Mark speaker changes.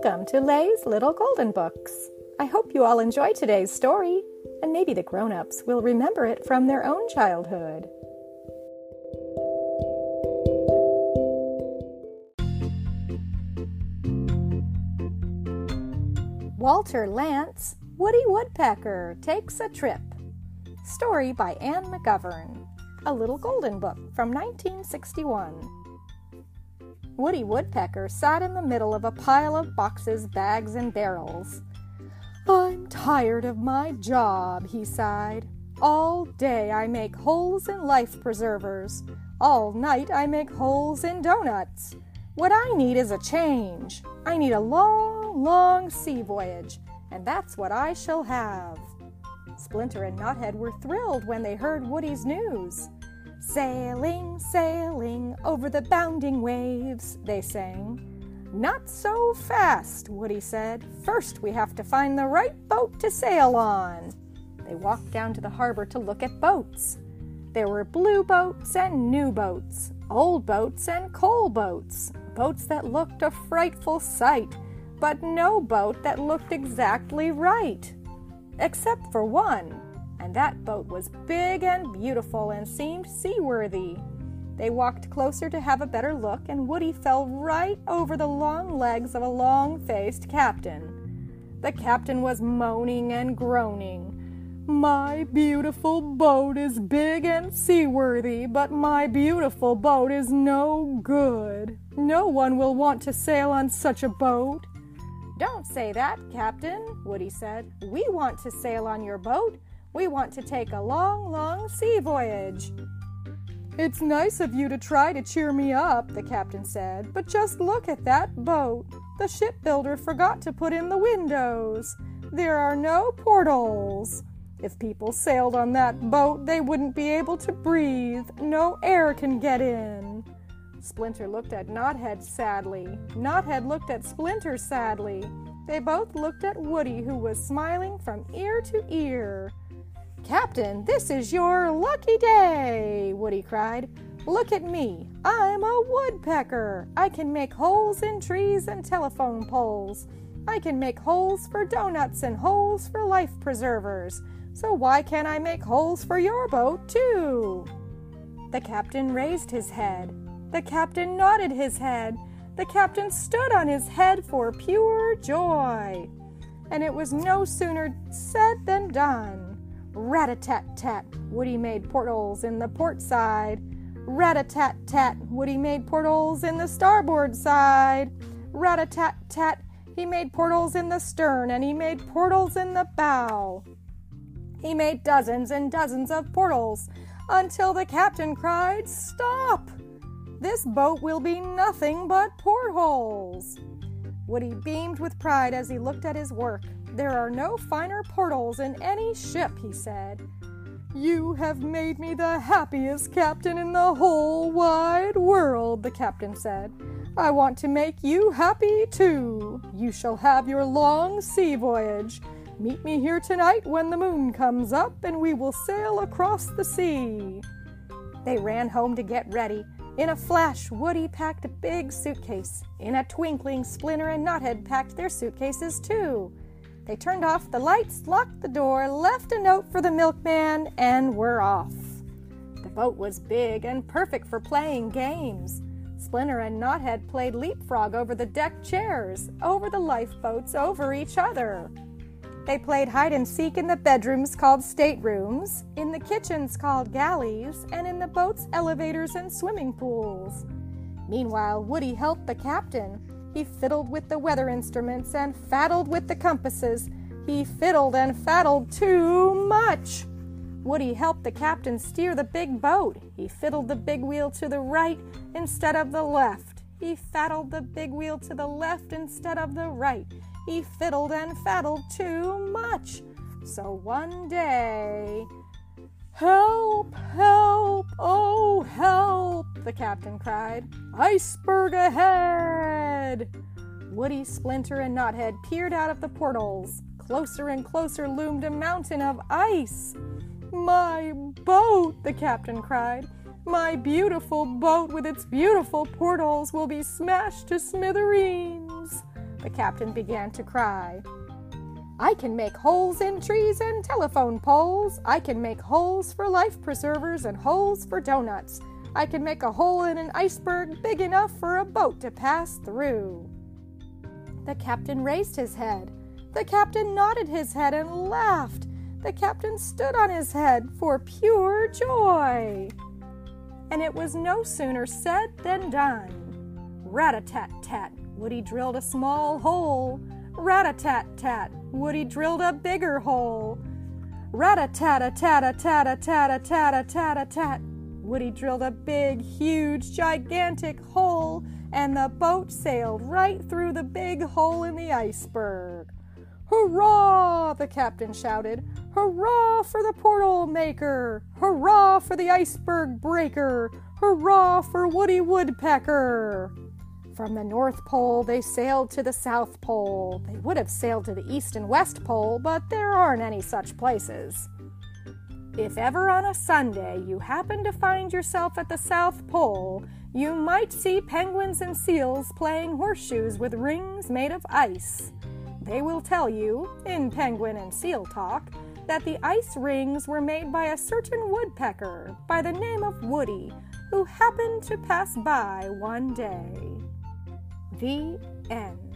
Speaker 1: Welcome to Lay's Little Golden Books. I hope you all enjoy today's story, and maybe the grown ups will remember it from their own childhood. Walter Lantz, Woody Woodpecker, takes a trip. Story by Anne McGovern. A Little Golden Book from 1961. Woody Woodpecker sat in the middle of a pile of boxes, bags, and barrels. I'm tired of my job, he sighed. All day I make holes in life preservers. All night I make holes in donuts. What I need is a change. I need a long, long sea voyage, and that's what I shall have. Splinter and Knothead were thrilled when they heard Woody's news. Sailing, sailing over the bounding waves, they sang. Not so fast, Woody said. First, we have to find the right boat to sail on. They walked down to the harbor to look at boats. There were blue boats and new boats, old boats and coal boats, boats that looked a frightful sight, but no boat that looked exactly right. Except for one and that boat was big and beautiful and seemed seaworthy. They walked closer to have a better look, and Woody fell right over the long legs of a long faced captain. The captain was moaning and groaning. My beautiful boat is big and seaworthy, but my beautiful boat is no good. No one will want to sail on such a boat. Don't say that, Captain, Woody said. We want to sail on your boat. We want to take a long, long sea voyage. It's nice of you to try to cheer me up, the captain said, but just look at that boat. The shipbuilder forgot to put in the windows. There are no portholes. If people sailed on that boat, they wouldn't be able to breathe. No air can get in. Splinter looked at Knothead sadly. Knothead looked at Splinter sadly. They both looked at Woody, who was smiling from ear to ear. Captain, this is your lucky day, Woody cried. Look at me. I'm a woodpecker. I can make holes in trees and telephone poles. I can make holes for donuts and holes for life preservers. So why can't I make holes for your boat, too? The captain raised his head. The captain nodded his head. The captain stood on his head for pure joy. And it was no sooner said than done. Rat a tat tat, Woody made portholes in the port side. Rat a tat tat, Woody made portholes in the starboard side. Rat a tat tat, he made portholes in the stern and he made portholes in the bow. He made dozens and dozens of portholes until the captain cried, Stop! This boat will be nothing but portholes. Woody beamed with pride as he looked at his work. There are no finer portholes in any ship, he said. You have made me the happiest captain in the whole wide world, the captain said. I want to make you happy too. You shall have your long sea voyage. Meet me here tonight when the moon comes up, and we will sail across the sea. They ran home to get ready. In a flash, Woody packed a big suitcase. In a twinkling, Splinter and Knothead packed their suitcases too. They turned off the lights, locked the door, left a note for the milkman, and were off. The boat was big and perfect for playing games. Splinter and Knothead played leapfrog over the deck chairs, over the lifeboats, over each other. They played hide and seek in the bedrooms called staterooms, in the kitchens called galleys, and in the boat's elevators and swimming pools. Meanwhile, Woody helped the captain he fiddled with the weather instruments and faddled with the compasses. He fiddled and faddled too much. Woody helped the captain steer the big boat. He fiddled the big wheel to the right instead of the left. He faddled the big wheel to the left instead of the right. He fiddled and faddled too much. So one day, Help! Help! Oh, help! the captain cried. Iceberg ahead! Woody, Splinter, and Knothead peered out of the portholes. Closer and closer loomed a mountain of ice. My boat! the captain cried. My beautiful boat with its beautiful portholes will be smashed to smithereens. the captain began to cry. I can make holes in trees and telephone poles. I can make holes for life preservers and holes for donuts. I can make a hole in an iceberg big enough for a boat to pass through. The captain raised his head. The captain nodded his head and laughed. The captain stood on his head for pure joy. And it was no sooner said than done. Rat a tat tat, Woody drilled a small hole. Rat a tat tat, Woody drilled a bigger hole. Rat a tat a tat a tat a tat a tat a tat a tat. Woody drilled a big, huge, gigantic hole, and the boat sailed right through the big hole in the iceberg. Hurrah! the captain shouted. Hurrah for the porthole maker! Hurrah for the iceberg breaker! Hurrah for Woody Woodpecker! From the North Pole, they sailed to the South Pole. They would have sailed to the East and West Pole, but there aren't any such places. If ever on a Sunday you happen to find yourself at the South Pole, you might see penguins and seals playing horseshoes with rings made of ice. They will tell you, in penguin and seal talk, that the ice rings were made by a certain woodpecker by the name of Woody, who happened to pass by one day. The end.